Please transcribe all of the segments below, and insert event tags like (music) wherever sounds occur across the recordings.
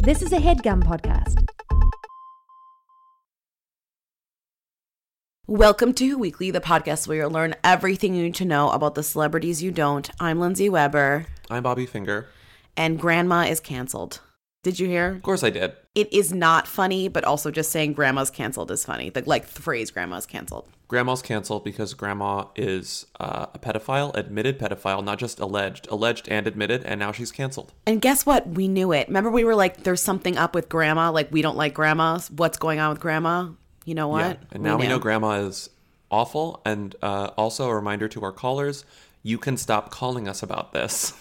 This is a headgum podcast. Welcome to Who Weekly, the podcast where you'll learn everything you need to know about the celebrities you don't. I'm Lindsay Weber, I'm Bobby Finger. and Grandma is canceled. Did you hear? Of course I did. It is not funny, but also just saying Grandma's canceled is funny. The like the phrase Grandma's canceled. Grandma's canceled because grandma is uh, a pedophile, admitted pedophile, not just alleged, alleged and admitted, and now she's canceled. And guess what? We knew it. Remember, we were like, "There's something up with Grandma. Like, we don't like Grandma. What's going on with Grandma?" You know what? Yeah. And now we, knew. know grandma is awful. And uh, also a reminder to our callers you can stop calling us about this.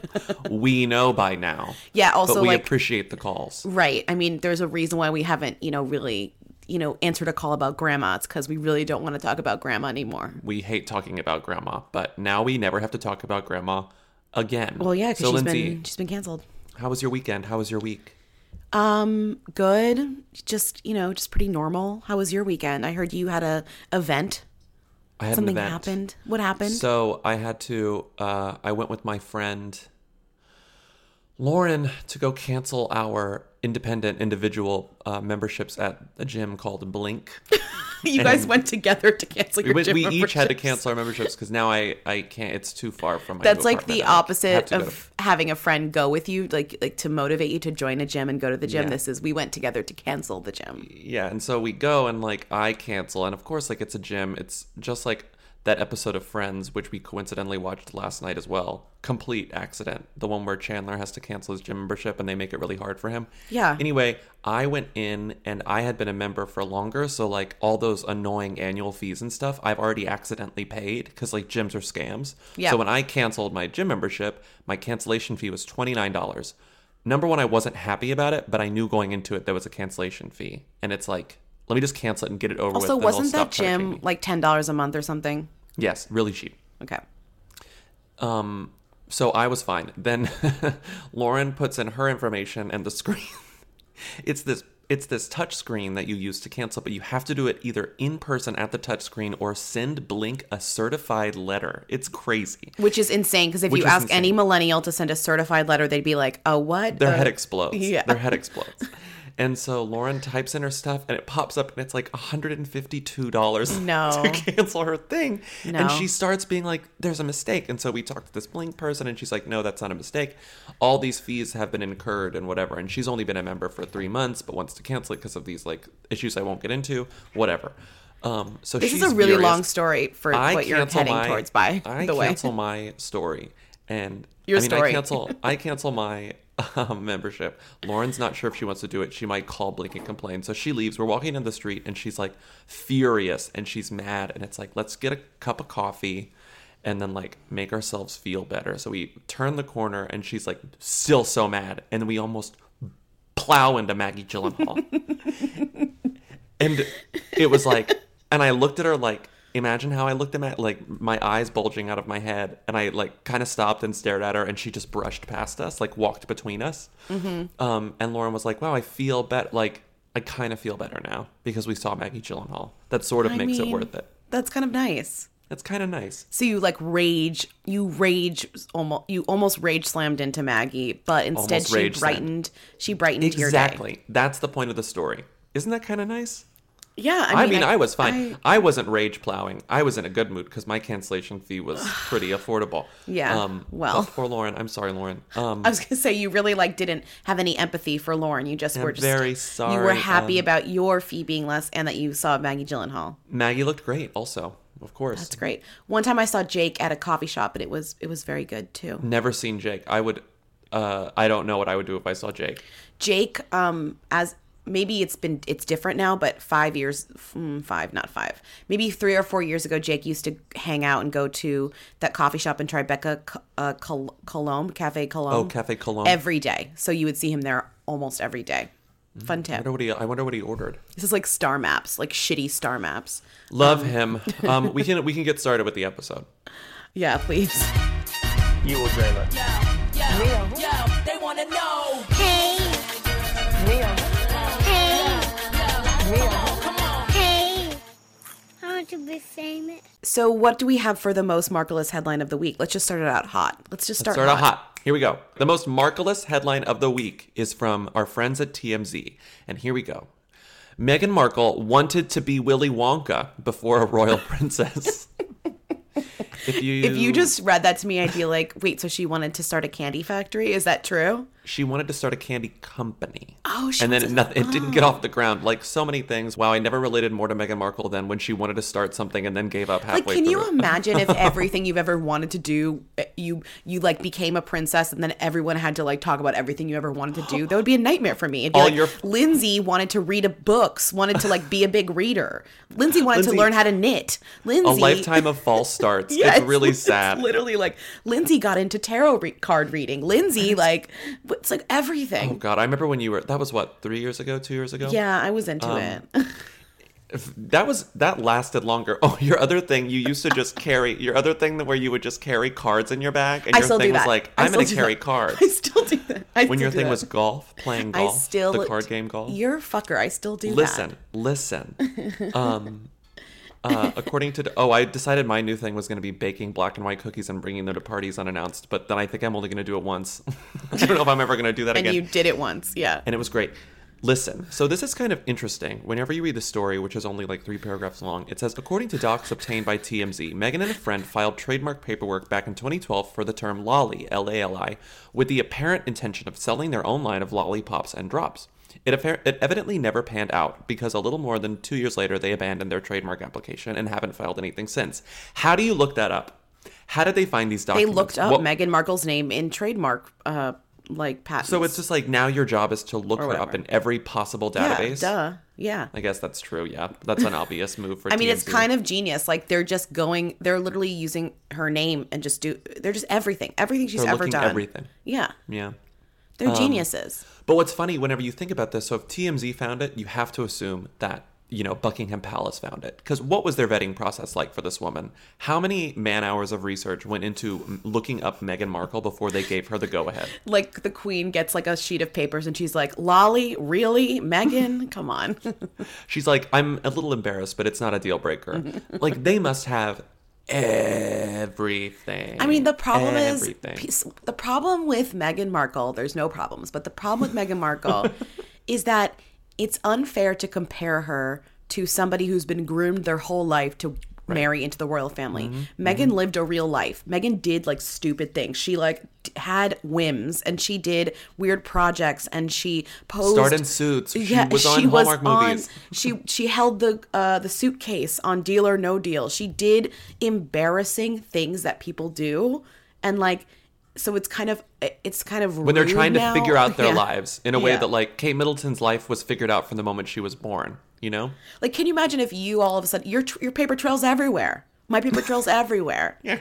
(laughs) we know by now. Yeah. Also, but we like, appreciate the calls. right. I mean, there's a reason why we haven't, you know, really, you know, answered a call about Grandma. It's because we really don't want to talk about Grandma anymore. We hate talking about grandma, but now we never have to talk about grandma again. Well, yeah, because so she's Lindsay, been she's been canceled. how was your weekend? How was your week? Um, good. Just you know, just pretty normal. How was your weekend? I heard you had a event. I had Something an event. happened. What happened? So I had to. Uh, I went with my friend Lauren to go cancel our independent individual uh, memberships at a gym called Blink. (laughs) you guys went together to cancel We, your went, gym we each had to cancel our memberships because now I I can't. It's too far from my. That's like the apartment. I have opposite to of having a friend go with you, like like to motivate you to join a gym and go to the gym. Yeah. This is we went together to cancel the gym. yeah and so we go and like i cancel and of course like it's a gym it's just like that episode of friends which we coincidentally watched last night as well complete accident the one where chandler has to cancel his gym membership and they make it really hard for him Yeah. anyway i went in and i had been a member for longer so like all those annoying annual fees and stuff i've already accidentally paid because like gyms are scams Yeah. so when i canceled my gym membership my cancellation fee was $29 number one, I wasn't happy about it, but I knew going into it there was a cancellation fee, and it's like, let me just cancel it and get it over with. Also, then they'll wasn't that gym like ten dollars a month or something? Yes, really cheap. Okay. Um, so I was fine. Then (laughs) Lauren puts in her information and the screen. (laughs) it's this. It's this touch screen that you use to cancel, but you have to do it either in person at the touch screen or send Blink a certified letter. It's crazy. Which is insane because if Which you ask any millennial to send a certified letter, they'd be like, "Oh, what?" Their Uh, head explodes. (laughs) yeah. Their head explodes. And so Lauren types in her stuff and it pops up and it's like $152 (laughs) No. to cancel her thing. No. And she starts being like, there's a mistake. And so we talked to this Blink person and she's like, no, that's not a mistake. All these fees have been incurred and whatever. And she's only been a member for three months, but wants to cancel it because of these like issues I won't get into, whatever. Um, so This is a really furious. long story for I what you're heading my- towards. By I the way, I cancel my story, and Your I mean, story. I cancel. I cancel my um, (laughs) membership. Lauren's not sure if she wants to do it. She might call Blink and complain. So she leaves. We're walking in the street, and she's like furious, and she's mad, and it's like, let's get a cup of coffee. And then like make ourselves feel better. So we turn the corner and she's like still so mad. And we almost plow into Maggie Gyllenhaal. (laughs) and it was like and i looked at her like imagine how i looked at like my eyes bulging out of my head and i like kind of stopped and stared at her and she just brushed past us like walked between us mm-hmm. um, and lauren was like wow i feel better like i kind of feel better now because we saw maggie gyllenhaal that sort of I makes it worth it That's kind of nice. That's kind of nice So you like rage, you rage almost, you almost rage slammed into Maggie, but instead Almost she slammed. brightened, she brightened your day. exactly that's the point of the story isn't that kind of nice Yeah, I mean, I, was fine. I- I, wasn't rage plowing. I was in a good mood because my cancellation fee was (sighs) pretty affordable. Yeah, Um, well. but poor Lauren. I'm sorry, Lauren. Um, I was gonna say you really like didn't have any empathy for Lauren. You just I'm were just very You were happy um, about your fee being less and that you saw Maggie Gyllenhaal. Maggie looked great. Also, of course. That's great. One time I saw Jake at a coffee shop and it was it was very good too. Never seen Jake. I would. Uh, I don't know what I would do if I saw Jake. Jake, um, as maybe it's been it's different now, but five years, mm, five not five, maybe three or four years ago, Jake used to hang out and go to that coffee shop in Tribeca, uh, Col- Colombe, Cafe Colombe. Oh, Cafe Cologne. Every day, so you would see him there almost every day. Fun tip I tip. wonder what he. I wonder what he ordered. This is like star maps, like shitty star maps. Love him. (laughs) Um, we can we can get started with the episode. Yeah, please. You or Drayla? they wanna know. Want to be famous. So, what do we have for the most markelous headline of the week? Let's just start it out hot. Let's just start, Start out hot. Here we go. The most markelous headline of the week is from our friends at TMZ. And here we go. Meghan Markle wanted to be Willy Wonka before a royal (laughs) princess. (laughs) if you If you just read that to me, I'd be like, wait, so she wanted to start a candy factory? Is that true? She wanted to start a candy company. Oh, she and then it, nothing, it didn't get off the ground. Like so many things. Wow, I never related more to Meghan Markle than when she wanted to start something and then gave up halfway Like, can you through. imagine if (laughs) everything you've ever wanted to do, eh, you you like became a princess, and then everyone had to like talk about everything you ever wanted to do? That would be a nightmare for me. It'd be All like your- Lindsay wanted to read a books, wanted to like be a big reader. Lindsay wanted Lindsay- to learn how to knit. Lindsay, a lifetime of false (laughs) starts. Yeah, it's really (laughs) sad. literally like Lindsay got into tarot re- card reading. Lindsay like it's like everything. Oh God, I remember when you were. That was what three years ago, two years ago. Yeah, I was into Um, it. (laughs) that was that lasted longer. (laughs) Oh, your other thing, you used to just carry your other thing where you would just carry cards in your bag, and I your thing was like, I'm to carry that. (laughs) cards. I still do that. I when your thing that. was golf, playing golf, I still the card game golf. You're a fucker. I still do that. listen, that. listen. Um, uh, according to oh, I decided my new thing was going to be baking black and white cookies and bringing them to parties unannounced. But then I think I'm only going to do it once. (laughs) I don't know if I'm ever going to do that And again. you did it once. Yeah. and it was great. Listen, so this is kind of interesting. Whenever you read the story, which is only like three paragraphs long, it says according to docs obtained by TMZ, Megan and a friend filed trademark paperwork back in 2012 for the term lolly, L A L I, with the apparent intention of selling their own line of lollipops and drops. It, affair- it evidently never panned out because a little more than two years later, they abandoned their trademark application and haven't filed anything since. How do you look that up? How did they find these documents? They looked up What- Meghan Markle's name in trademark uh like patents. So it's just like now your job is to look her up in every possible database. yeah, duh. Yeah. I guess that's true. Yeah, that's an obvious move for. (laughs) I mean, it's kind of genius. Like they're just going, they're literally using her name and just do. They're just everything, everything she's They're ever done. everything. Yeah, yeah. they're Um, geniuses. But what's funny, whenever you think about this, so if TMZ found it, you have to assume that you know Buckingham Palace found it because what was their vetting process like for this woman? How many man hours of research went into looking up Meghan Markle before they gave her the go ahead? (laughs) Like the queen gets like a sheet of papers and she's like, "Lolly, really, Meghan? (laughs) Come on." (laughs) She's like, I'm a little embarrassed, but it's not a deal breaker. like they must have everything. I mean, the problem everything. is the problem with Meghan Markle. There's no problems, but the problem with Meghan Markle (laughs) is that it's unfair to compare her to somebody who's been groomed their whole life to marry into the royal family. Mm-hmm. Meghan lived a real life. Meghan did like stupid things. She like d- had whims and she did weird projects and she posed Starred in Suits. Yeah, she was on Hallmark movies. she she held the uh, the suitcase on Deal or No Deal. She did embarrassing things that people do, and like so it's kind of it's kind of when they're trying to figure out (laughs) their Yeah. lives in a way Yeah. that like Kate Middleton's life was figured out from the moment she was born. You know? like can you imagine if you all of a sudden your your paper trails everywhere, my paper trails (laughs) everywhere. Yeah.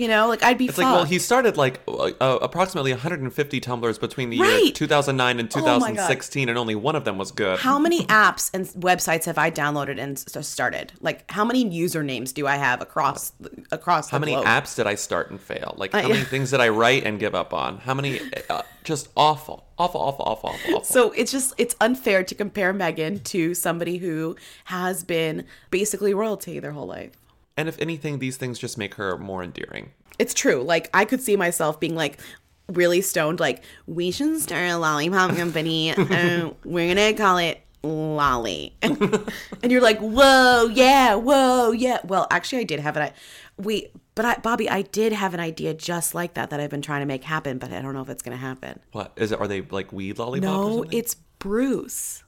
You know, like I'd be It's like, well, he started like uh, uh, approximately 150 tumblers between the year 2009 and Oh 2016, and only one of them was good. How many apps and websites have I downloaded and started? Like, how many usernames do I have across across How many globe? apps did I start and fail? Like, how Uh, many things did I write and give up on? How many? (laughs) Uh, just awful, awful, awful, awful, awful, awful. So it's just it's unfair to compare Megan to somebody who has been basically royalty their whole life. And if anything, these things just make her more endearing. It's true. Like I could see myself being like really stoned, like we should start a lollipop company. uh, we're gonna call it Lolly, (laughs) and you're like, whoa, yeah, whoa, yeah. Well, actually, I did have an. I wait, but I, Bobby, I did have an idea just like that that I've been trying to make happen, but I don't know if it's gonna happen. What is it? Are they like weed lollipops? No, it's Bruce.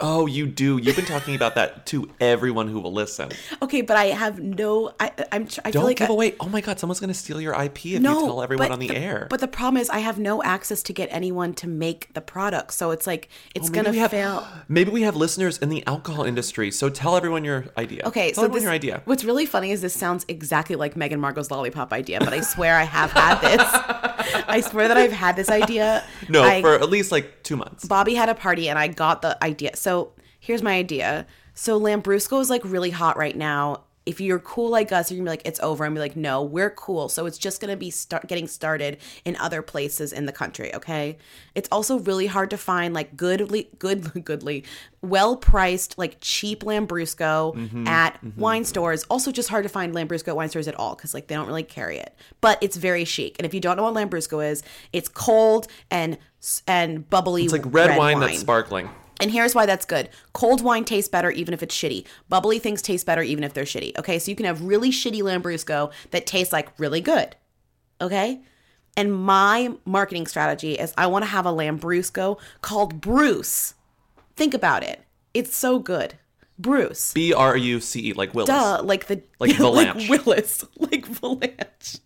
Oh, you do. You've been talking about that to everyone who will listen. Okay, but I have no. I, I'm. I Don't feel like give I- away. Oh my God, someone's going to steal your IP if no, you tell everyone on the, air. But the problem is, I have no access to get anyone to make the product, so it's like it's Oh, gonna we have- fail. (gasps) Maybe we have listeners in the alcohol industry, so tell everyone your idea. Okay, tell so everyone this, your idea. what's really funny is this sounds exactly like Meghan Markle's lollipop idea, but I swear I have had this. (laughs) I swear that I've had this idea. No, I- for at least like two months. Bobby had a party and I got the idea. So here's my idea. So Lambrusco is like really hot right now if you're cool like us, you're gonna be like, it's over. And be like, no, we're cool. So it's just gonna be start getting started in other places in the country. Okay. It's also really hard to find like goodly, good, (laughs) goodly, well priced, like cheap Lambrusco Mm-hmm, at wine stores. Also, just hard to find Lambrusco at wine stores at all because like they don't really carry it. But it's very chic. And if you don't know what Lambrusco is, it's cold and and bubbly. It's like red, wine, that's sparkling. And here's why that's good. Cold wine tastes better even if it's shitty. Bubbly things taste better even if they're shitty. Okay, so you can have really shitty Lambrusco that tastes like really good. Okay? And my marketing strategy is I want to have a Lambrusco called Bruce. Think about it. It's so good. Bruce. B R U C E, like Willis. Duh, like the Like (laughs) Vilanch. like Willis, (laughs) like Vilanch.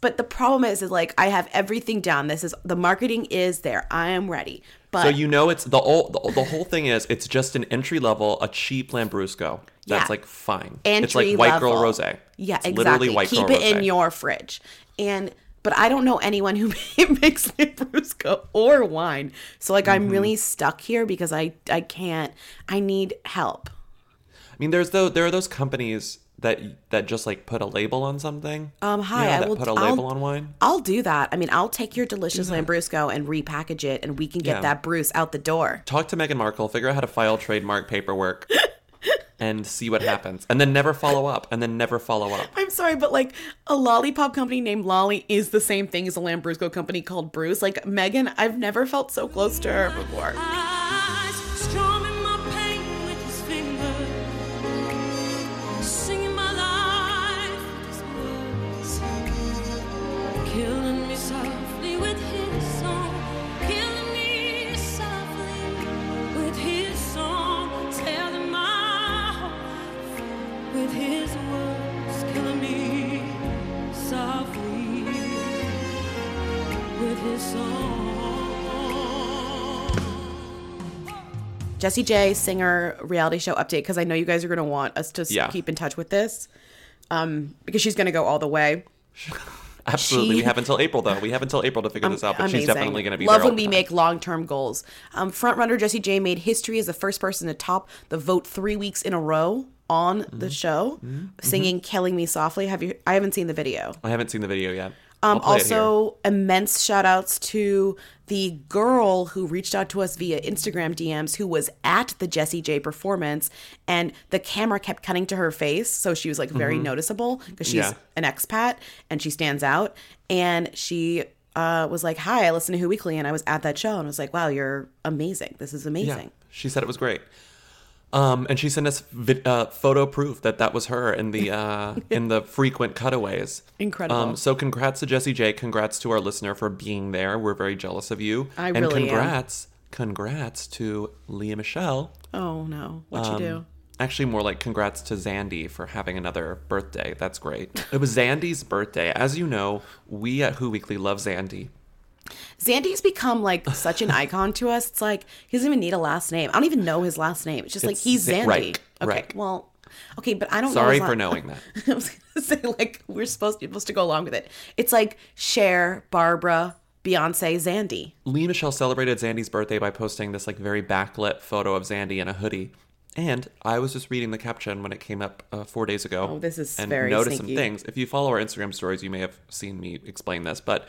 But the problem is, is like I have everything down. This is the marketing is there. I am ready. But So you know it's the whole the, the whole thing is it's just an entry level, a cheap Lambrusco. That's Yeah. like fine. entry it's like white girl rosé. Yeah, It's exactly. Literally white Keep girl it in your fridge. And but I don't know anyone who (laughs) makes Lambrusco or wine. So like Mm-hmm. I'm really stuck here because I I can't. I need help. I mean, there's though there are those companies that that just like put a label on something. Um, You hi, know, I that will put a I'll- label on wine. I'll do that. I mean, I'll take your delicious Lambrusco and repackage it, and we can get Yeah. that Bruce out the door. Talk to Meghan Markle, figure out how to file trademark paperwork, (laughs) and see what happens, and then never follow up, and then never follow up. I'm sorry, but like a lollipop company named Lolly is the same thing as a Lambrusco company called Bruce. Like Megan, I've never felt so close to her before. Killing me softly with his song, killing me softly with his song, telling my heart with his words, killing me softly with his song. Jessie J, singer, reality show update because I know you guys are going to want us to Yeah. keep in touch with this, um, because she's going to go all the way. (laughs) Absolutely, She- we have until April though. We have until April to figure this out, but she's definitely going to be Love when we time. make long term goals. Um, frontrunner Jessie J made history as the first person to top the vote three weeks in a row on Mm-hmm. the show, singing "Killing Me Softly." Have you? I haven't seen the video. I haven't seen the video yet. Um, I'll play it here. also, immense shout outs to the girl who reached out to us via Instagram DMs who was at the Jessie J performance and the camera kept cutting to her face. So she was like very noticeable because she's Mm-hmm. Yeah. an expat and she stands out. And she uh, was like, Hi, I listen to Who Weekly and I was at that show. And I was like, Wow, you're amazing. This is Yeah, amazing. she said it was great. Um, and she sent us vid- uh, photo proof that that was her in the uh, (laughs) in the frequent cutaways. Incredible. Um, so congrats to Jessie J. Congrats to our listener for being there. We're very jealous of you. I and really am. congrats, congrats to Lea Michele. Oh, no. What'd you do? Um, Actually, more like congrats to Zandy for having another birthday. That's great. It was Zandy's birthday. As you know, we at Who Weekly love Zandy. Zandy's become like such an icon to us. It's like he doesn't even need a last name. I don't even know his last name. It's just like he's Zandy. right, okay, right. well, okay, but I don't. Sorry his for knowing that. (laughs) I was gonna say like we're supposed to, supposed to go along with it. It's like Cher, Barbara, Beyonce, Zandy. Lea Michele celebrated Zandy's birthday by posting this like very backlit photo of Zandy in a hoodie. And I was just reading the caption when it came up uh, four days ago. Oh, this is and very noticed sneaky. some things. If you follow our Instagram stories, you may have seen me explain this. But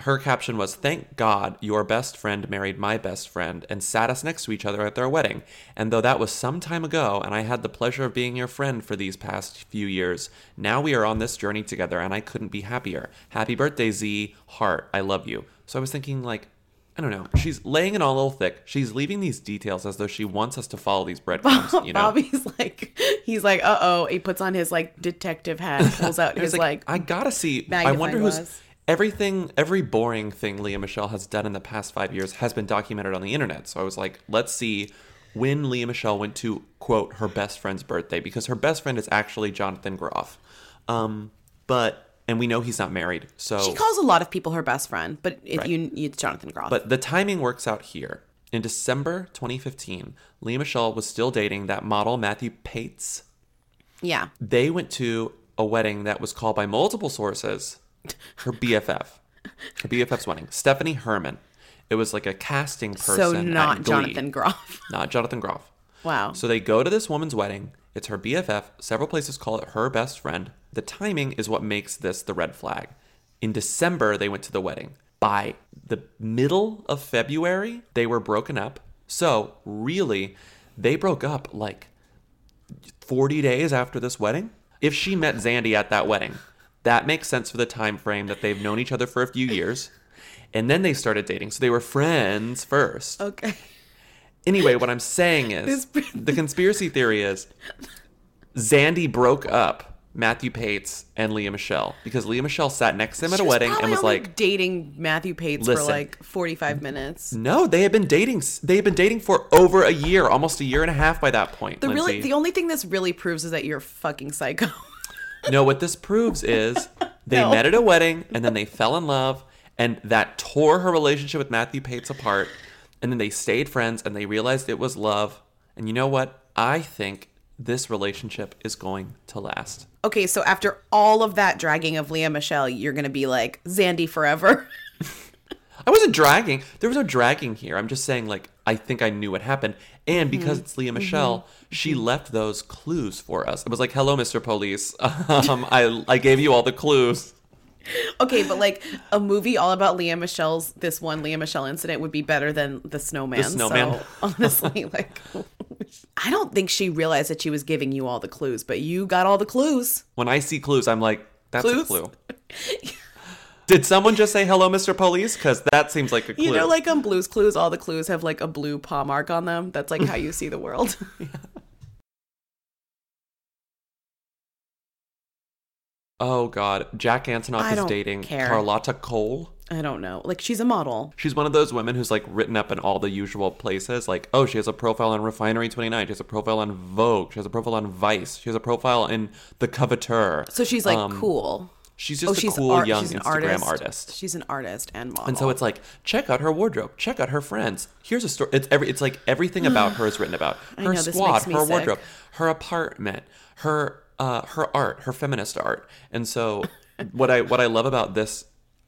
her caption was, "Thank God your best friend married my best friend and sat us next to each other at their wedding. And though that was some time ago, and I had the pleasure of being your friend for these past few years, now we are on this journey together, and I couldn't be happier. Happy birthday, Z. Heart. I love you." So I was thinking, like. I don't know. She's laying it all a little thick. She's leaving these details as though she wants us to follow these (laughs) breadcrumbs. You know, Bobby's like he's like uh oh. He puts on his like detective hat, pulls out (laughs) his like, I gotta see. I wonder who's glass. Everything. Every boring thing Lea Michele has done in the past five years has been documented on the internet. So I was like, let's see when Lea Michele went to quote her best friend's birthday because her best friend is actually Jonathan Groff. Um, but and we know he's not married. So she calls a lot of people her best friend, but if Right. you it's Jonathan Groff. But the timing works out here. In December 2015, Lea Michele was still dating that model Matthew Paetz. yeah, They went to a wedding that was called by multiple sources her BFF. Her BFF's wedding. Stephanie Herman. It was like a casting person. so not. Jonathan Groff. (laughs) Not Jonathan Groff. wow. So they go to this woman's wedding, It's her BFF. Several places call it her best friend. The timing is what makes this the red flag. In December, they went to the wedding. By the middle of February, they were broken up. So, really, they broke up like 40 days after this wedding. If she met Zandy at that wedding, that makes sense for the time frame that they've known each other for a few years. And then they started dating. So they were friends first. Okay. Anyway, what I'm saying is This- the conspiracy theory is Zandy broke up Matthew Paetz and Lea Michele because Lea Michele sat next to him at She a wedding and was like, dating Matthew Paetz Listen. for like 45 minutes. "No, they had been dating. They had been dating for over a year, almost a year and a half by that point." The really the only thing this really proves is that you're fucking psycho. (laughs) No, what this proves is they No. met at a wedding and then they fell in love, and that tore her relationship with Matthew Paetz apart. And then they stayed friends and they realized it was love. And you know what? I think this relationship is going to last. okay, so after all of that dragging of Lea Michele, you're gonna be like Zandy forever. (laughs) I wasn't dragging. There was no dragging here. I'm just saying, like, I think I knew what happened. And because mm-hmm. it's Leah mm-hmm. Michelle, she mm-hmm. left those clues for us. It was like, hello, Mr. Police. (laughs) Um, I, I gave you all the clues. okay, but like a movie all about Lea Michele's this one Lea Michele incident would be better than the snowman. The Snowman. So (laughs) honestly, like (laughs) I don't think she realized that she was giving you all the clues, but you got all the clues. When I see clues, I'm like, that's Clues? a clue. Did someone just say hello, Mr. Police? Because that seems like a clue. You know, like on Blue's Clues, all the clues have like a blue paw mark on them. That's like how you see the world. (laughs) oh God, Jack Antonoff I is dating care. Carlotta Kohl. I don't know. Like she's a model. She's one of those women who's like written up in all the usual places. Like, oh, she has a profile on Refinery 29. She has a profile on Vogue. She has a profile on Vice. She has a profile in The Coveteur. So she's like Um, cool. She's just oh, a she's cool art- young she's an Instagram artist. She's an artist and model. And so it's like, check out her wardrobe, check out her friends. Here's a story. It's every. It's like everything (sighs) about her is written about. Her know, squad, her sick. wardrobe, her apartment, her uh, her art, her feminist art. And so, (laughs) what I what I love about this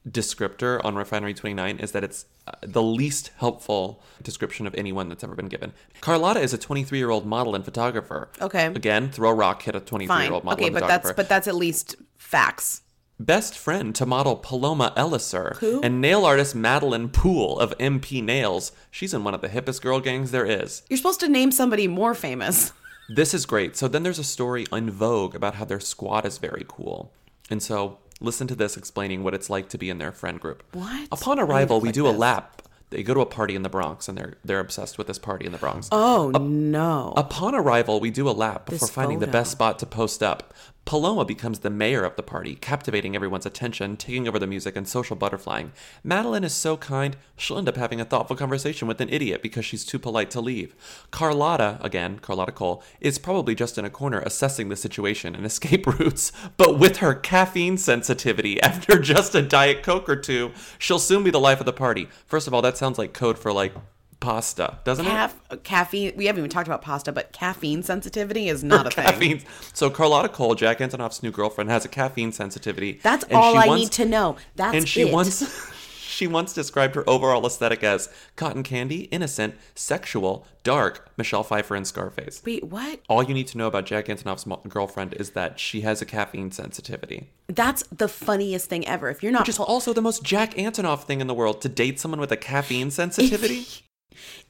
descriptor on Refinery 29 is that it's uh, the least helpful description of anyone that's ever been given. Carlotta is a 23 year old model and photographer. Okay. Again, throw a rock, hit a 23 year old model Okay, and but photographer that's but that's at least facts. Best friend to model Paloma Elsesser Who? and nail artist Madeline Poole of MP Nails. She's in one of the hippest girl gangs there is. You're supposed to name somebody more famous. This is great. So then there's a story in Vogue about how their squad is very cool. And so listen to this explaining what it's like to be in their friend group. What? Upon arrival, we do a lap. They go to a party in the Bronx and they're they're obsessed with this party in the Bronx. Oh no. Upon arrival, we do a lap before This finding the best spot to post up. Paloma becomes the mayor of the party, captivating everyone's attention, taking over the music, and social butterflying. Madeline is so kind, she'll end up having a thoughtful conversation with an idiot because she's too polite to leave. Carlotta, again, Carlotta Kohl, is probably just in a corner assessing the situation and (laughs) escape routes, but with her caffeine sensitivity, (laughs) after just a Diet Coke or two, she'll soon be the life of the party. First of all, that sounds like code for like pasta, doesn't it? Caf- caffeine. We haven't even talked about pasta, but caffeine sensitivity is not a (laughs) thing. So Carlotta Kohl, Jack Antonoff's new girlfriend, has a caffeine sensitivity. That's all I once- need to know. That's and she it. once (laughs) she once described her overall aesthetic as cotton candy, innocent, sexual, dark, Michelle Pfeiffer and Scarface. Wait, what? All you need to know about Jack Antonoff's mo- girlfriend is that she has a caffeine sensitivity, That's the funniest thing ever. If you're not which is also the most Jack Antonoff thing in the world to date someone with a caffeine sensitivity. (laughs)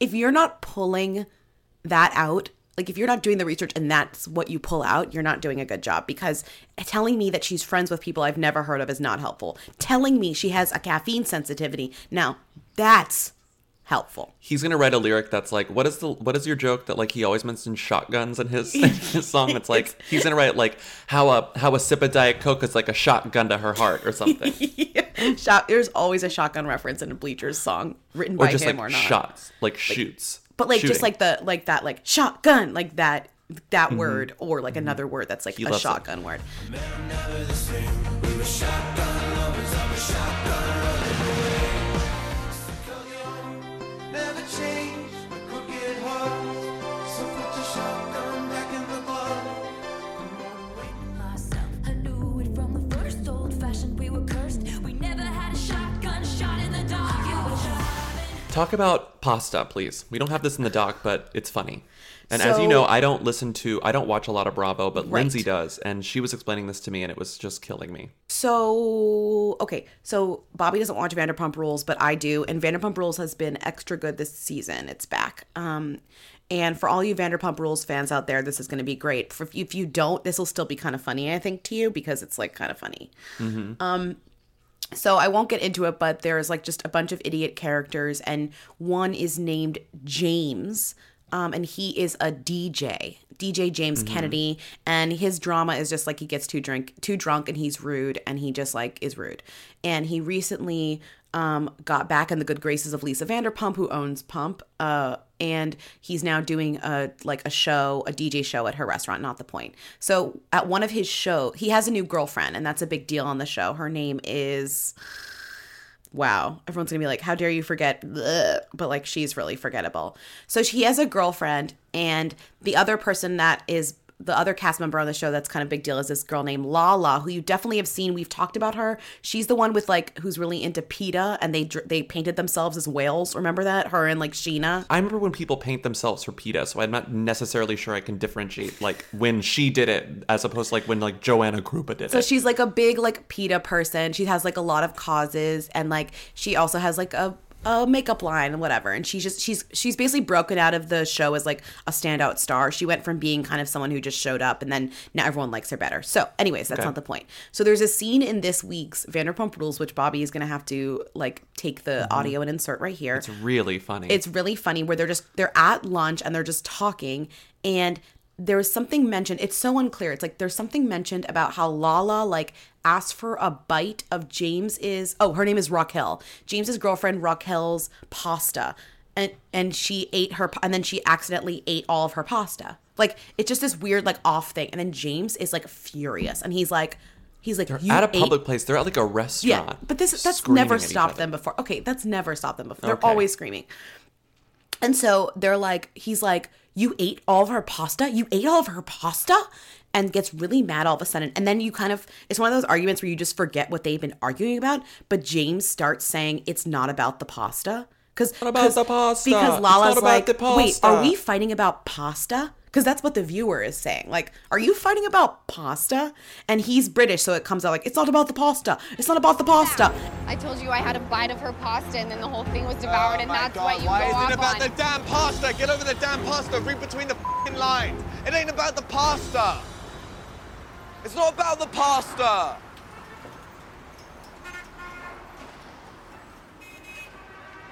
if you're not pulling that out, like if you're not doing the research and that's what you pull out, you're not doing a good job because telling me that she's friends with people I've never heard of is not helpful. Telling me she has a caffeine sensitivity, now that's helpful. He's gonna write a lyric that's like, "What is the what is your joke that like he always mentions shotguns in his in (laughs) his song?" It's like he's gonna write like how a how a sip of diet coke is like a shotgun to her heart or something, (laughs) Shot, there's always a shotgun reference in a Bleachers song written or by just him like or not. shots, like, shoots, But like just like the like that like shotgun like that that word or like another word that's like Mm-hmm. He a loves it. shotgun word. Talk about pasta, please. We don't have this in the doc, but it's funny. And as you know, I don't listen to, I don't watch a lot of Bravo, but Right. Lindsay does, and she was explaining this to me, and it was just killing me. So okay, so Bobby doesn't watch Vanderpump Rules, but I do, and Vanderpump Rules has been extra good this season. It's back. Um, and for all you Vanderpump Rules fans out there, this is going to be great. For if you, if you don't, this will still be kind of funny, I think, to you because it's like kind of funny. Um, so I won't get into it, but there's like just a bunch of idiot characters, and one is named James. Um, and he is a DJ, DJ James Kennedy, and his drama is just like he gets too drink, too drunk, and he's rude, and he just like is rude. And he recently um, got back in the good graces of Lisa Vanderpump, who owns Pump, uh, and he's now doing a like a show, a DJ show at her restaurant. Not the point. So at one of his show, he has a new girlfriend, and that's a big deal on the show. Her name is wow, everyone's gonna be like, how dare you forget? Bleh. But like, she's really forgettable. So she has a girlfriend, and the other person that is the other cast member on the show that's kind of big deal is this girl named Lala, who you definitely have seen. We've talked about her. She's the one with like who's really into PETA, and they dr- they painted themselves as whales. Remember that? Her and like Scheana. I remember when people paint themselves for PETA, so I'm not necessarily sure I can differentiate like when she did it as opposed to like when like Joanna Krupa did So it. So she's like a big like PETA person. She has like a lot of causes and like she also has like a a makeup line and whatever. And she's just she's she's basically broken out of the show as like a standout star. She went from being kind of someone who just showed up and then now everyone likes her better. So anyways, that's Okay. not the point. So there's a scene in this week's Vanderpump Rules which Bobby is gonna have to like take the mm-hmm. audio and insert right here it's really funny. it's really funny where they're just they're at lunch and they're just talking and there's something mentioned it's so unclear it's like there's something mentioned about how lala like asked for a bite of james is oh her name is raquel james's girlfriend raquel's pasta and and she ate her and then she accidentally ate all of her pasta like it's just this weird like off thing and then james is like furious and he's like he's like you at a ate public place. They're at like a restaurant. yeah, but this that's never stopped them before. Okay, that's never stopped them before. They're Okay. always screaming. And so they're like, he's like, you ate all of her pasta? You ate all of her pasta? And gets really mad all of a sudden. And then you kind of, it's one of those arguments where you just forget what they've been arguing about. But James starts saying it's not about the pasta. Because about the pasta. Because It's Lala's like, wait, are we fighting about pasta? Because that's what the viewer is saying. Like, are you fighting about pasta? And he's British, so it comes out like, it's not about the pasta. It's not about the pasta. I told you I had a bite of her pasta and then the whole thing was oh devoured, and that's what you Oh Why go is off it about on. the damn pasta? Get over the damn pasta. Read between the fing lines. It ain't about the pasta. It's not about the pasta.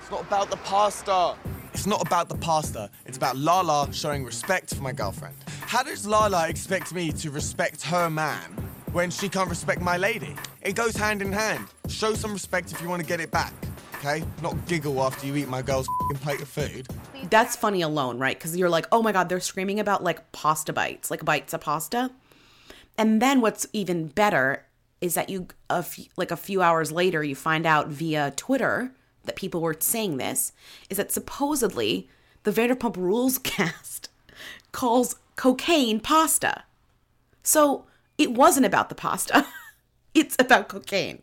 It's not about the pasta. It's not about the pasta. It's about Lala showing respect for my girlfriend. How does Lala expect me to respect her man when she can't respect my lady? It goes hand in hand. Show some respect if you want to get it back, okay? Not giggle after you eat my girl's plate of food. That's funny alone, right? Because you're like, oh my God, they're screaming about like pasta bites, like bites of pasta. And then what's even better is that you, a few, like a few hours later, you find out via Twitter that people were saying this is that supposedly the Vanderpump Rules (laughs) cast calls cocaine pasta. So it wasn't about the pasta, (laughs) it's about cocaine.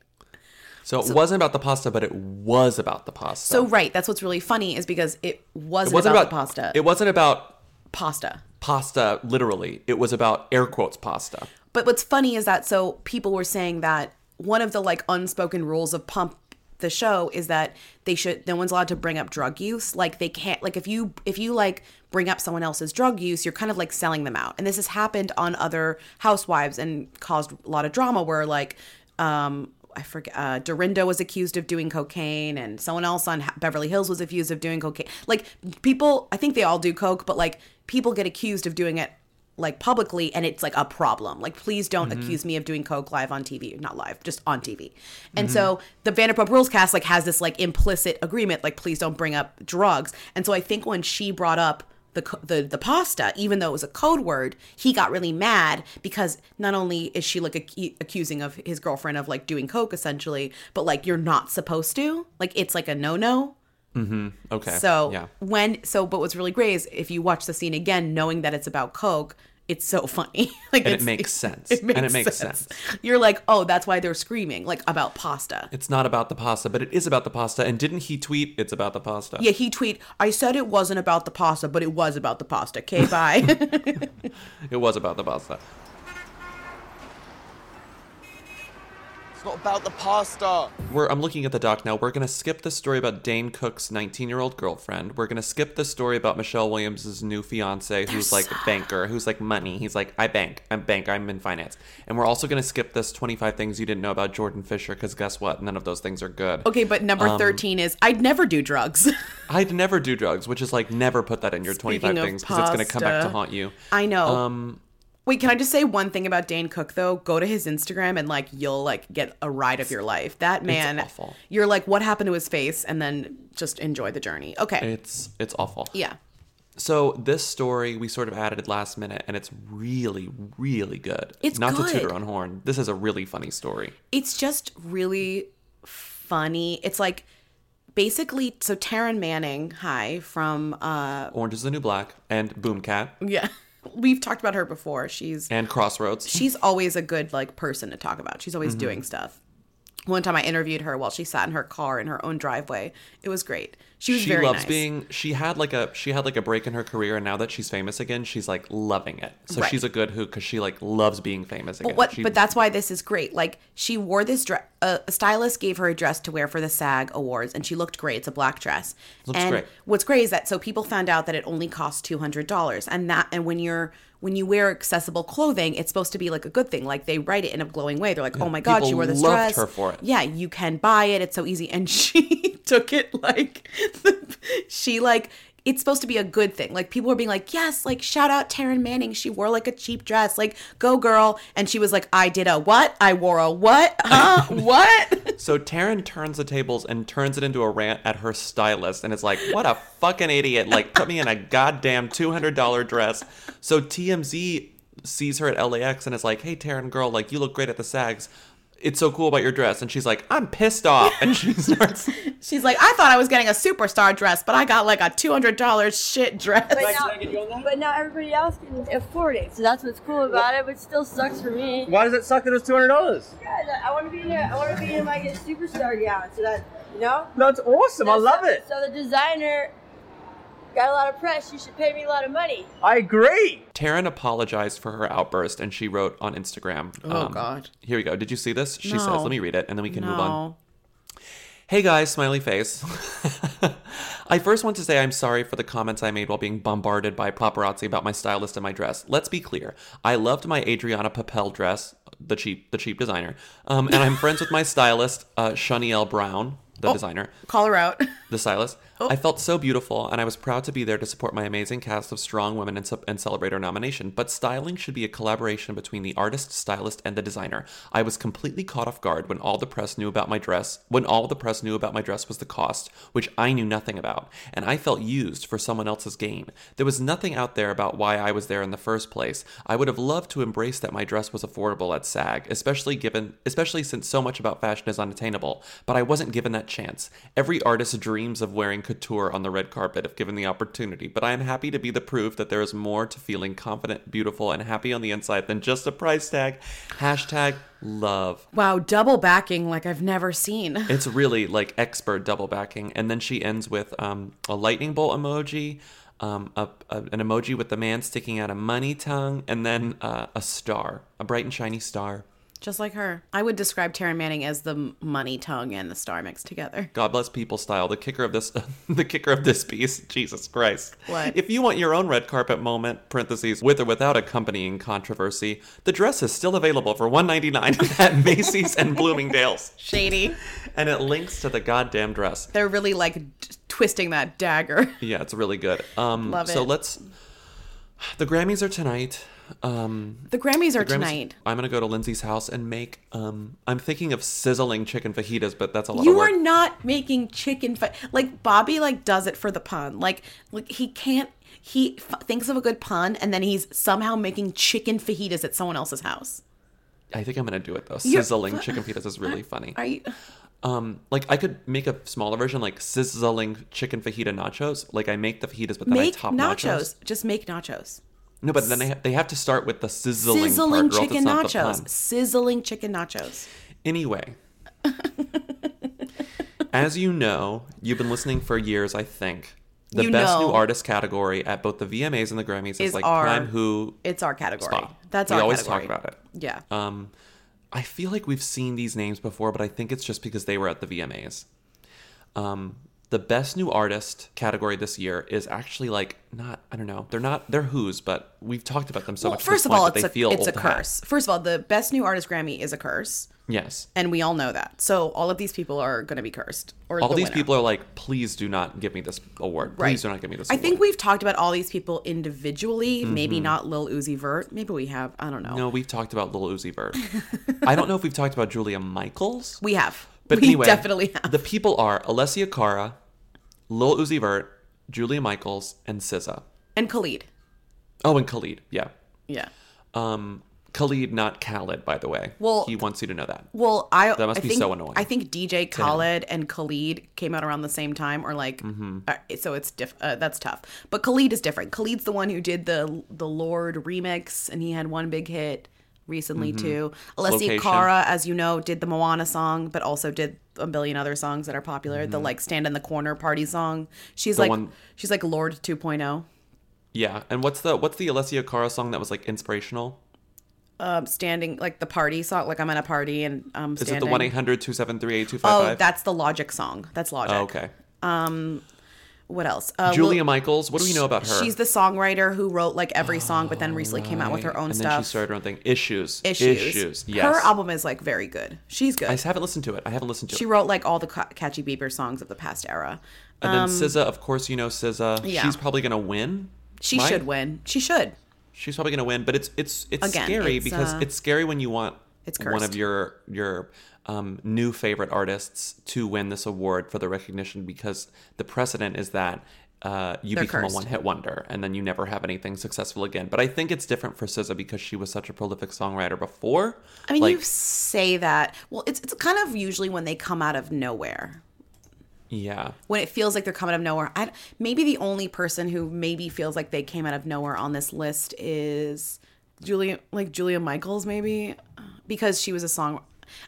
So it wasn't about the pasta, but it was about the pasta. So, right, that's what's really funny is because it wasn't, it wasn't about, about, the pasta. It wasn't about pasta. pasta literally. It was about air quotes pasta. But what's funny is that so people were saying that one of the like unspoken rules of Pump the show is that they should no one's allowed to bring up drug use. Like they can't like if you if you like bring up someone else's drug use, you're kind of like selling them out. And this has happened on other housewives and caused a lot of drama where like um I forget. Uh, Dorinda was accused of doing cocaine, and someone else on Beverly Hills was accused of doing cocaine. Like people, I think they all do coke, but like people get accused of doing it like publicly, and it's like a problem. Like, please don't accuse me of doing coke live on TV, not live, just on TV. And so the Vanderpump Rules cast like has this like implicit agreement, like please don't bring up drugs. And so I think when she brought up the, the the pasta, even though it was a code word, he got really mad because not only is she like ac- accusing of his girlfriend of like doing coke essentially, but like you're not supposed to, like it's like a no no. Mm-hmm. Okay. So yeah. when so, but what's really great is if you watch the scene again, knowing that it's about coke, it's so funny. (laughs) like And it makes sense. It makes And it makes sense. You're like, oh, that's why they're screaming like about pasta. It's not about the pasta, but it is about the pasta. And didn't he tweet? It's about the pasta. Yeah, he tweet. I said it wasn't about the pasta, but it was about the pasta. Okay, bye. (laughs) It was about the pasta. Not about the pasta. We're, I'm looking at the doc now. We're going to skip the story about Dane Cook's 19 year old girlfriend. We're going to skip the story about Michelle Williams' new fiance, who's like a banker, who's like money. He's like, I bank. I'm bank. I'm in finance. And we're also going to skip this 25 things you didn't know about Jordan Fisher, because guess what? None of those things are good. okay, but number Um, thirteen is I'd never do drugs. (laughs) I'd never do drugs, which is like never put that in your 25 Speaking of things because it's going to come back to haunt you. I know. Um, Wait, can I just say one thing about Dane Cook though? Go to his Instagram and like you'll like get a ride of your life. That man, awful. you're like, what happened to his face? And then just enjoy the journey. Okay, it's it's awful. yeah. So this story we sort of added last minute, and it's really, really good. It's not to tutor on horn. This is a really funny story. It's just really funny. It's like basically so Taryn Manning, hi from uh Orange is the New Black and Boomkat yeah. (laughs) We've talked about her before. She's and Crossroads. she's always a good like person to talk about. She's always Mhm. doing stuff. One time I interviewed her while she sat in her car in her own driveway. It was great. She was she very loves nice. being. She had like a she had like a break in her career, and now that she's famous again, she's like loving it. So Right. she's a good who because she like loves being famous again. But what? She- but that's why this is great. Like she wore this dress. A stylist gave her a dress to wear for the SAG Awards, and she looked great. It's a black dress. Looks and great. what's great is that so people found out that it only costs two hundred dollars, and that and when you're when you wear accessible clothing, it's supposed to be like a good thing. Like they write it in a glowing way. They're like, oh my god, she wore this loved dress. her for it. Yeah, you can buy it. It's so easy. And (laughs) she took it like (laughs) she like it's supposed to be a good thing. Like people were being like, yes, like shout out Taryn Manning. She wore like a cheap dress. Like go girl. And she was like, I did a what? I wore a what? Huh? (laughs) what? So Taryn turns the tables and turns it into a rant at her stylist and is like, "What a fucking idiot! Like, put me in a goddamn two hundred dollar dress." So TMZ sees her at LAX and is like, "Hey, Taryn, girl, like you look great at the SAGs. It's so cool about your dress." And she's like, "I'm pissed off," and she (laughs) starts. She's like, I thought I was getting a superstar dress, but I got like a two hundred dollars shit dress. But now, but now everybody else can afford it, so that's what's cool about it. But still sucks for me. Why does it suck that it's two hundred dollars? Yeah, I want to be in. A, I want to be in like a superstar gown, so that you know. No, it's awesome. I So- love it. So the designer got a lot of press. You should pay me a lot of money. I agree. Taryn apologized for her outburst and she wrote on Instagram. um, Oh, God. Here we go. Did you see this? She No. says, "Let me read it, and then we can move on." Hey guys, smiley face. (laughs) I first want to say I'm sorry for the comments I made while being bombarded by paparazzi about my stylist and my dress. Let's be clear. I loved my Adrianna Papell dress, the cheap the cheap designer. Um, and I'm friends with my stylist, uh, Shanielle Brown, the Oh. designer, Call her out. the stylist. Oh. I felt so beautiful, and I was proud to be there to support my amazing cast of strong women and, and celebrate our nomination. But styling should be a collaboration between the artist, stylist, and the designer. I was completely caught off guard when all the press knew about my dress. When all the press knew about my dress was the cost, which I knew nothing about, and I felt used for someone else's gain. There was nothing out there about why I was there in the first place. I would have loved to embrace that my dress was affordable at SAG, especially given, especially since so much about fashion is unattainable. But I wasn't given that chance. Every artist dreams of wearing couture on the red carpet if given the opportunity, but I am happy to be the proof that there is more to feeling confident, beautiful, and happy on the inside than just a price tag. Hashtag love. Wow, double backing like I've never seen. (laughs) It's really like expert double backing. And then she ends with um, a lightning bolt emoji, um, a, a- an emoji with the man sticking out a money tongue, and then uh, a star, a bright and shiny star. Just like her. I would describe Taryn Manning as the money tongue and the star mixed together. God bless people style. The kicker of this, (laughs) the kicker of this piece, Jesus Christ. What? If you want your own red carpet moment, parentheses, with or without accompanying controversy, the dress is still available for $1.99 (laughs) at Macy's and Bloomingdale's. Shady. And it links to the goddamn dress. They're really like twisting that dagger. Yeah, it's really good. Um, Love so let's. The Grammys are tonight. Um, The Grammys are the tonight. I'm gonna go to Lindsay's house and make. Um, I'm thinking of sizzling chicken fajitas, but that's a lot You of work. are not making chicken fa- like Bobby like does it for the pun. Like like he can't he f- thinks of a good pun and then he's somehow making chicken fajitas at someone else's house. I think I'm gonna do it though. You're- Sizzling chicken fajitas is (laughs) really funny. Are you Um, like I could make a smaller version, like sizzling chicken fajita nachos. Like I make the fajitas, but then I make top nachos. nachos. Just make nachos. No, but then they have, they have to start with the sizzling, Sizzling part, chicken it's not the nachos. Sizzling chicken nachos. Anyway, as you know, you've been listening for years. I think the You best new artist category at both the VMAs and the Grammys is, Is like our- prime who It's our category. spot. That's we our always category. talk about it. Yeah. Um, I feel like we've seen these names before, but I think it's just because they were at the VMAs. Um, the best new artist category this year is actually like not I don't know they're not they're who's but we've talked about them so well, much. first of all, it's they a feel it's a old to have. curse. First of all, the best new artist Grammy is a curse, Yes, and we all know that. So all of these people are going to be cursed. Or all the these winner. people are like, please do not give me this award. Please Right. do not give me this. I award. think we've talked about all these people individually. Maybe Mhm. not Lil Uzi Vert. Maybe we have. I don't know. No, we've talked about Lil Uzi Vert. (laughs) I don't know if we've talked about Julia Michaels. We have. But we anyway, definitely have. The people are Alessia Cara, Lil Uzi Vert, Julia Michaels, and SZA. And Khalid. Oh, and Khalid. Yeah. Yeah. Um, Khalid, not Khaled, by the way. Well- he wants you to know that. Well, I That must I be think, so annoying. I think DJ. Khaled and Khalid came out around the same time, or like, Mhm. uh, so it's diff. Uh, that's tough. But Khalid is different. Khalid's the one who did the the Lorde remix, and he had one big hit recently Mhm. too. Alessia Cara, as you know, did the Moana song, but also did a billion other songs that are popular. The Mhm. like Stand in the Corner party song. She's The like one- she's like Lorde oh. 2.0. Yeah, and what's the what's the Alessia Cara song that was like inspirational? Um, standing like the party song, like I'm at a party and um. Is it the one 253 Oh, that's the Logic song. That's Logic. Oh, okay. Um, what else? Uh, Julia Michaels. What do we know about her? She's the songwriter who wrote like every song, but then recently came out with her own and stuff. then she started her own thing. Issues. Issues. Issues. Yes. Her album is like very good. She's good. I haven't listened to it. I haven't listened to She it. She wrote like all the ca- catchy Bieber songs of the past era. And then Um, SZA, of course, you know SZA. Yeah. She's probably gonna win. She right? should win. She should. She's probably gonna win, but it's it's it's Again, scary it's, because uh, it's scary when you want it's one of your your um, new favorite artists to win this award for the recognition because the precedent is that uh, you They're become cursed. a one hit wonder and then you never have anything successful again. But I think it's different for SZA because she was such a prolific songwriter before. I mean, like, you say that. Well, it's it's kind of usually when they come out of nowhere. yeah. when it feels like they're coming out of nowhere. I, maybe the only person who maybe feels like they came out of nowhere on this list is Julia, like Julia Michaels, maybe because she was a song.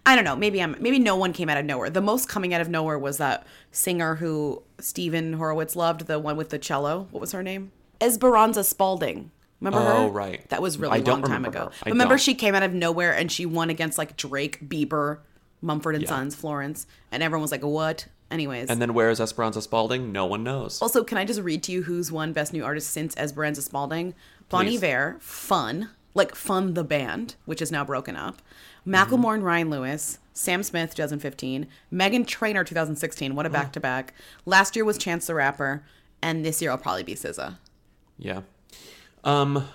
I don't know. Maybe I'm. Maybe no one came out of nowhere. The most coming out of nowhere was that singer who Stephen Horowitz loved, the one with the cello. What was her name? Esperanza Spalding. Remember her? Oh, right. That was really I long time ago. I remember don't. she came out of nowhere and she won against like Drake, Bieber, Mumford and Yeah. Sons, Florence, and everyone was like, "What?" Anyways, And then where is Esperanza Spalding? No one knows. also, can I just read to you who's won Best New Artist since Esperanza Spalding? Bon Please. Iver, Fun, like Fun the band, which is now broken up. Mm-hmm. Macklemore and Ryan Lewis, Sam Smith 2015, Meghan Trainor 2016. What a back to back. Last year was Chance the Rapper, and this year will probably be SZA. Yeah. Um,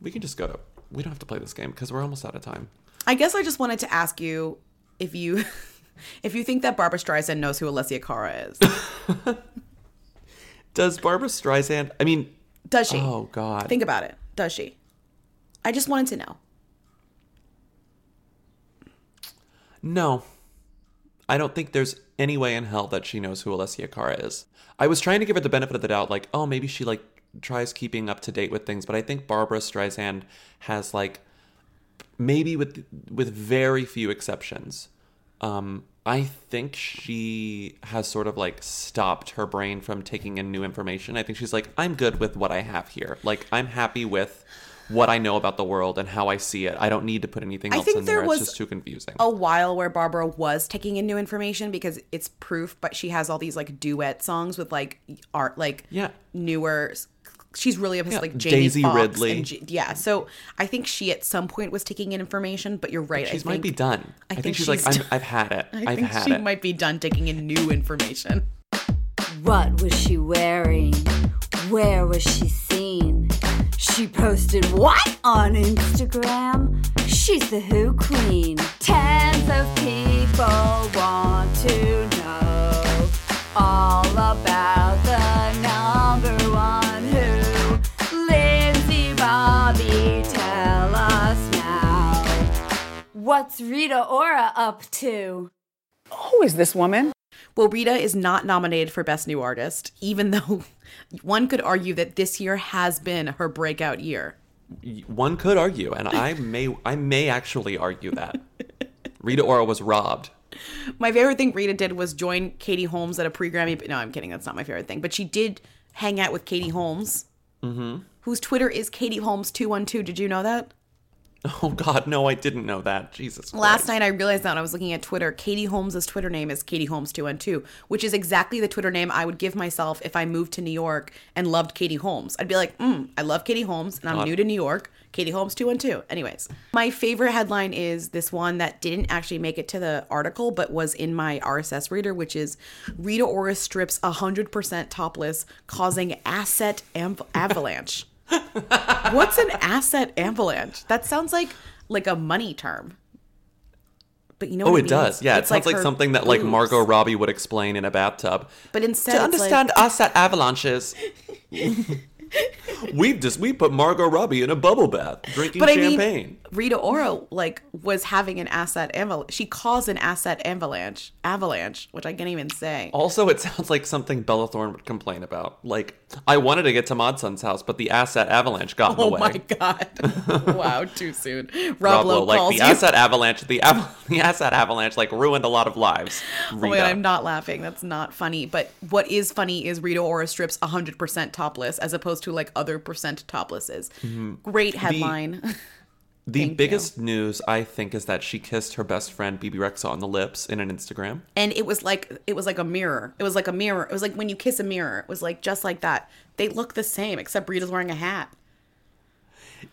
we can just go to. We don't have to play this game because we're almost out of time. I guess I just wanted to ask you if you (laughs) if you think that Barbra Streisand knows who Alessia Cara is. (laughs) Does Barbra Streisand? I mean, Does she? Oh God. Think about it. Does she? I just wanted to know. No. I don't think there's any way in hell that she knows who Alessia Cara is. I was trying to give her the benefit of the doubt, like, oh, maybe she like tries keeping up to date with things, but I think Barbra Streisand has like maybe with with very few exceptions. Um, I think she has sort of like stopped her brain from taking in new information. I think she's like, I'm good with what I have here. Like, I'm happy with what I know about the world and how I see it. I don't need to put anything I else think in there. there was it's just too confusing. a while where Barbara was taking in new information because it's proof, but she has all these like duet songs with like art, like yeah, newer. She's really obsessed Yeah, like Jamie Daisy Foxx Ridley. and J- yeah, so I think she at some point was taking in information, but you're right. She might be done. I, think, she's, like, she's I'm, I've had it. (laughs) I I've think had she it. might be done taking in new information. What was she wearing? Where was she seen? She posted what on Instagram? She's the Who Queen. Tens of people want to know all about the number one Who. Lindsay Bobby, tell us now. What's Rita Ora up to? Who is this woman? Well, Rita is not nominated for Best New Artist, even though (laughs) one could argue that this year has been her breakout year. One could argue, and I may I may actually argue that Rita Ora was robbed. My favorite thing Rita did was join Katie Holmes at a pre-Grammy. No, I'm kidding. That's not my favorite thing. But she did hang out with Katie Holmes, Mm-hmm. whose Twitter is Katie Holmes two one two. Did you know that? (laughs) Oh God, no, I didn't know that. Jesus. Last night I realized that when I was looking at Twitter. Katie Holmes' Twitter name is Katie Holmes two one two, which is exactly the Twitter name I would give myself if I moved to New York and loved Katie Holmes. I'd be like, mm, I love Katie Holmes, and I'm God. new to New York. Katie Holmes two one two. Anyways, my favorite headline is this one that didn't actually make it to the article, but was in my RSS reader, which is Rita Ora strips hundred percent topless, causing asset am- avalanche. What's an asset avalanche? That sounds like like a money term. But you know Oh, it means? does. Yeah, it It's sounds like, her something that like boobs. Margot Robbie would explain in a bathtub. But instead, to understand like, at avalanches. (laughs) (laughs) We've just we put Margot Robbie in a bubble bath drinking but I champagne. mean, Rita Ora like was having an asset avalanche. She caused an asset avalanche, avalanche, which I can't even say. also, it sounds like something Bella Thorne would complain about. Like, I wanted to get to Modson's house, but the asset avalanche got in the way. Oh my god! (laughs) wow, too soon. Rob, Rob Lowe like calls the you. asset avalanche, the av- (laughs) the asset avalanche, like ruined a lot of lives. Oh Rita. my god, I'm not laughing. That's not funny. But what is funny is Rita Ora strips 100% topless as opposed to like other percent toplesses. Mhm. Great headline. (laughs) The Thank biggest news, I think, is that she kissed her best friend Bebe Rexha on the lips in an Instagram. and it was like it was like a mirror. It was like a mirror. It was like when you kiss a mirror. It was like just like that. They look the same except Rita's wearing a hat.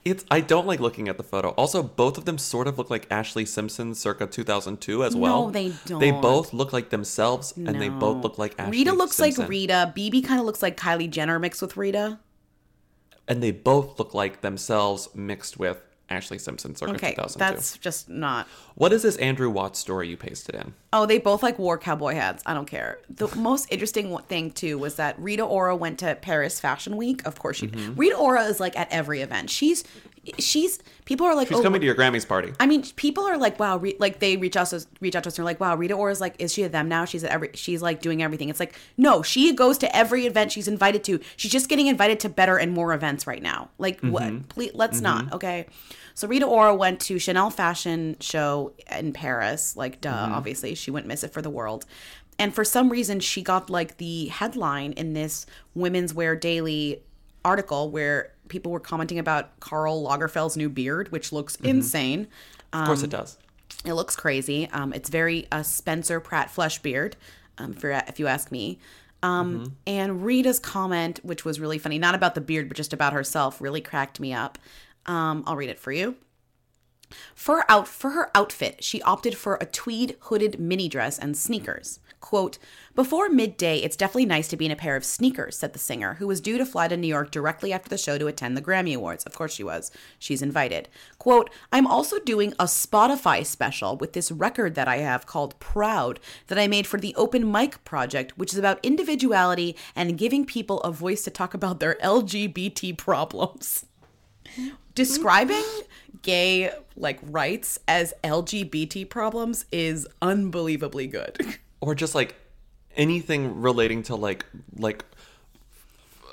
It's I don't like looking at the photo. Also, both of them sort of look like Ashlee Simpson circa 2002 as well. No, they don't. They both look like themselves, and they both look like Ashlee Rita looks Simpson. like Rita. BB kind of looks like Kylie Jenner mixed with Rita. And they both look like themselves mixed with Ashlee Simpson circa Okay, 2002. that's just not. What is this Andrew Watt's story you pasted in? Oh, they both like wore cowboy hats. I don't care. The most interesting thing too was that Rita Ora went to Paris Fashion Week. Of course, she. Mhm. Rita Ora is like at every event. She's, she's. People are like, She's oh, coming to your Grammys party. I mean, people are like, wow, Re- like they reach out to us, reach out to us and are like, wow, Rita Ora's like, is she at them now? She's at every, she's like doing everything. It's like, no, she goes to every event she's invited to. She's just getting invited to better and more events right now. Like, Mhm. what? Please, let's Mhm. not, okay? So Rita Ora went to Chanel fashion show in Paris. Like, duh, Mhm. obviously she wouldn't miss it for the world. And for some reason, she got like the headline in this Women's Wear Daily article where people were commenting about Karl Lagerfeld's new beard, which looks Mhm. insane. Of course, it Um, does. It looks crazy. Um, it's very uh, Spencer Pratt flesh beard, um, for if you ask me. Um, Mhm. And Rita's comment, which was really funny, not about the beard, but just about herself, really cracked me up. Um, I'll read it for you. For out for her outfit, she opted for a tweed hooded mini dress and sneakers. Quote, Before midday, it's definitely nice to be in a pair of sneakers, said the singer, who was due to fly to New York directly after the show to attend the Grammy Awards. Of course she was. She's invited. Quote, I'm also doing a Spotify special with this record that I have called Proud that I made for the Open Mic Project, which is about individuality and giving people a voice to talk about their LGBT problems describing gay like rights as LGBT problems is unbelievably good. (laughs) or just like anything relating to like like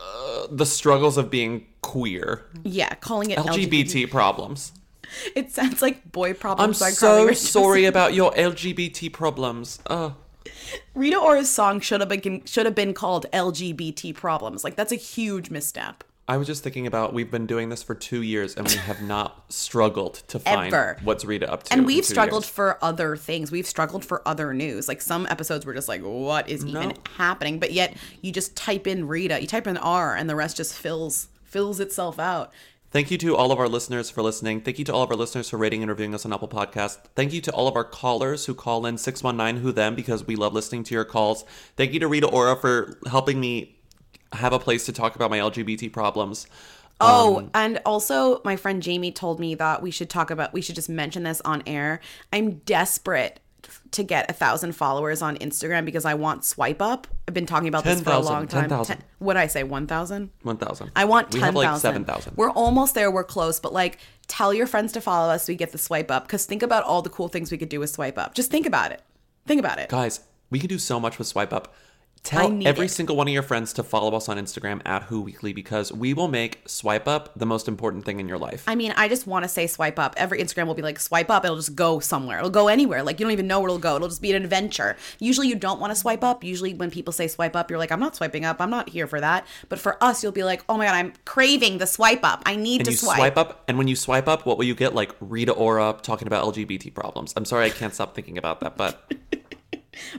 uh, the struggles of being queer. Yeah, calling it LGBT, problems. (laughs) It sounds like boy problems. I'm so sorry about your LGBT problems. Uh, Rita Ora's song should have been should have been called LGBT problems. Like that's a huge misstep. I was just thinking about we've been doing this for two years and we have not struggled to (laughs) find Ever. what's Rita up to. And we've struggled years. for other things. We've struggled for other news. Like some episodes were just like, what is even No. happening? But yet you just type in Rita, you type in R, and the rest just fills fills itself out. Thank you to all of our listeners for listening. Thank you to all of our listeners for rating and reviewing us on Apple Podcast. Thank you to all of our callers who call in 619 Who Them because we love listening to your calls. Thank you to Rita Ora for helping me have a place to talk about my LGBT problems. Oh, Um, and also my friend Jamie told me that we should talk about we should just mention this on air. I'm desperate to get a thousand followers on Instagram because I want swipe up. I've been talking about this for a long time. 10,000. What I say, one thousand? 1,000. I want ten like 7,000. We're almost there. We're close, but like, tell your friends to follow us. So we get the swipe up. Because think about all the cool things we could do with swipe up. Just think about it. Think about it. Guys, We can do so much with Swipe Up. Tell every it. single one of your friends to follow us on Instagram at Who Weekly because we will make Swipe Up the most important thing in your life. I mean, I just want to say swipe up. Every Instagram will be like swipe up. It'll just go somewhere. It'll go anywhere. Like you don't even know where it'll go. It'll just be an adventure. Usually you don't want to swipe up. Usually when people say swipe up, you're like, I'm not swiping up. I'm not here for that. But for us, you'll be like, oh my god, I'm craving the swipe up. I need and to you swipe. swipe. up, and when you swipe up, what will you get? Like Rita Ora talking about LGBT problems. I'm sorry, I can't stop thinking about that, but (laughs)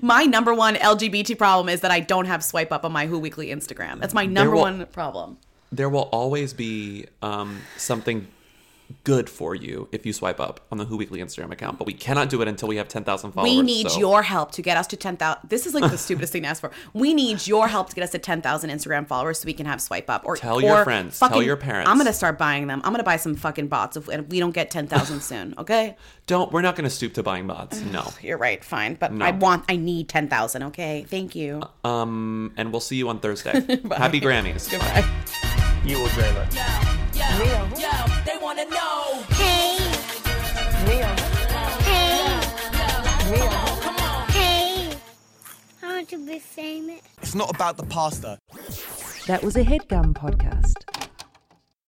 My number one LGBT problem is that I don't have swipe up on my Who Weekly Instagram. That's my number will- one problem. there will always be um, something good for you if you swipe up on the Who Weekly Instagram account, but we cannot do it until we have 10,000 followers. we need so- your help to get us to 10,000. This is like the (laughs) stupidest thing to ask for. We need your help to get us to 10,000 Instagram followers so we can have swipe up. Or Tell your or friends. Tell your parents. I'm going to start buying them. I'm going to buy some fucking bots if, if we don't get 10,000 (laughs) soon, okay? Don't. We're not going to stoop to buying bots. No. You're right, fine. But No. I want, I need 10,000, okay? Thank you. Um, and we'll see you on Thursday. (laughs) Happy Grammys. Goodbye. You will dream it. They wanna know. Hey. Hey. Hey. I want to be famous. It's not about the pasta. That was a headgum podcast.